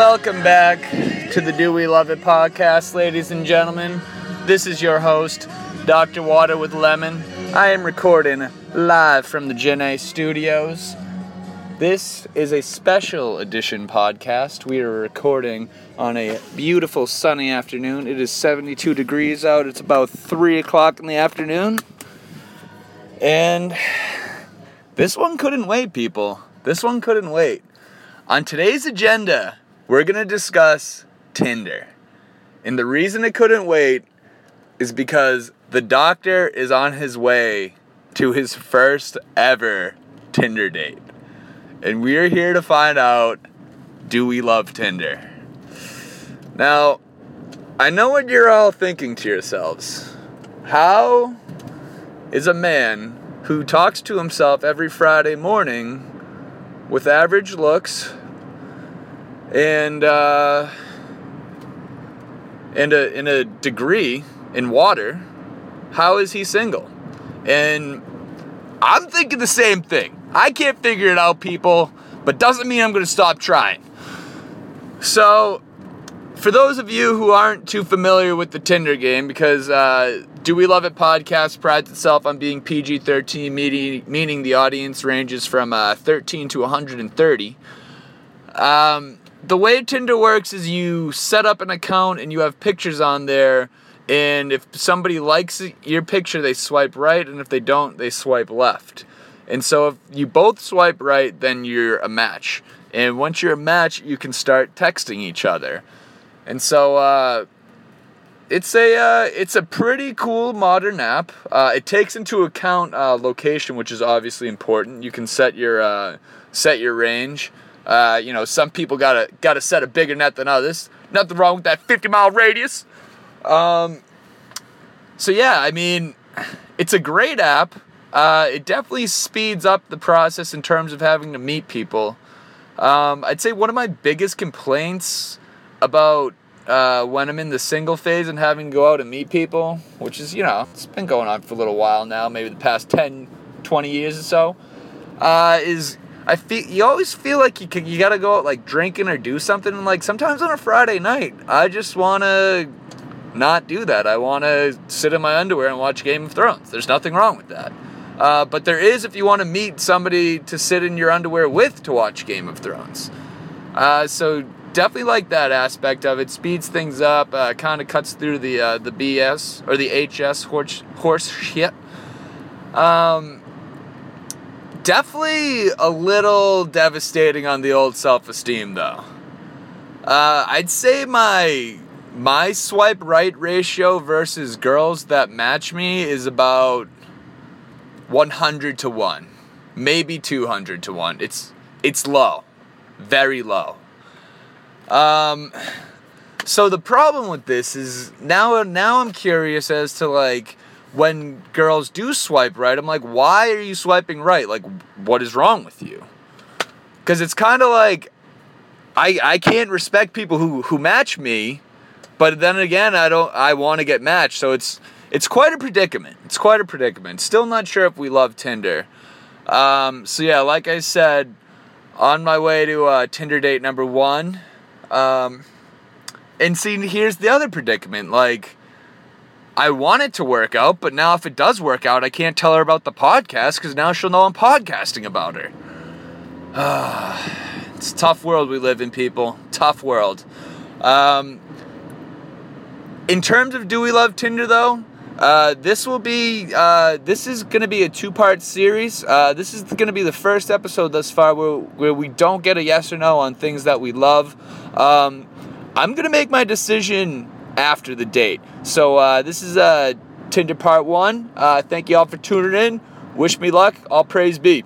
Welcome back to the Do We Love It podcast, ladies and gentlemen. This is your host, Dr. Water with Lemon. I am recording live from the Gen A studios. This is a special edition podcast. We are recording on a beautiful sunny afternoon. It is 72 degrees out. It's about 3 o'clock in the afternoon. And this one couldn't wait, people. This one couldn't wait. On today's agenda, we're going to discuss Tinder. And the reason it couldn't wait is because the doctor is on his way to his first ever Tinder date. And we're here to find out do we love Tinder? Now, I know what you're all thinking to yourselves. How is a man who talks to himself every Friday morning with average looks and uh, and a in a degree in water, how is he single? And I'm thinking the same thing. I can't figure it out, people, but doesn't mean I'm going to stop trying. So, for those of you who aren't too familiar with the Tinder game, because uh, Do We Love It podcast prides itself on being PG 13, meaning the audience ranges from uh, 13 to 130. Um, the way Tinder works is you set up an account and you have pictures on there. And if somebody likes your picture, they swipe right. And if they don't, they swipe left. And so if you both swipe right, then you're a match. And once you're a match, you can start texting each other. And so uh, it's a uh, it's a pretty cool modern app. Uh, it takes into account uh, location, which is obviously important. You can set your uh, set your range. Uh, you know, some people gotta gotta set a bigger net than others. Nothing wrong with that 50 mile radius. Um, so yeah, I mean, it's a great app. Uh, it definitely speeds up the process in terms of having to meet people. Um, I'd say one of my biggest complaints about uh, when I'm in the single phase and having to go out and meet people, which is, you know, it's been going on for a little while now, maybe the past 10, 20 years or so, uh, is I feel you always feel like you you gotta go out like drinking or do something. And like sometimes on a Friday night, I just wanna not do that. I wanna sit in my underwear and watch Game of Thrones. There's nothing wrong with that. Uh, but there is if you want to meet somebody to sit in your underwear with to watch Game of Thrones. Uh, so definitely like that aspect of it. Speeds things up. Uh, kind of cuts through the uh, the BS or the HS horse horse shit. Um, definitely a little devastating on the old self-esteem though. Uh, I'd say my my swipe right ratio versus girls that match me is about 100 to 1 maybe 200 to 1 it's it's low very low um so the problem with this is now now I'm curious as to like when girls do swipe right, I'm like, why are you swiping right? Like, what is wrong with you? Because it's kind of like, I, I can't respect people who, who match me, but then again, I don't, I want to get matched. So it's, it's quite a predicament. It's quite a predicament. Still not sure if we love Tinder. Um, so yeah, like I said, on my way to uh, Tinder date number one. Um, and see, here's the other predicament. Like, I want it to work out, but now if it does work out, I can't tell her about the podcast because now she'll know I'm podcasting about her. it's a tough world we live in, people. Tough world. Um, in terms of Do We Love Tinder, though, uh, this will be uh, this is going to be a two-part series. Uh, this is going to be the first episode thus far where, where we don't get a yes or no on things that we love. Um, I'm going to make my decision after the date. So uh, this is uh, Tinder part one. Uh, thank you all for tuning in. Wish me luck. All praise be.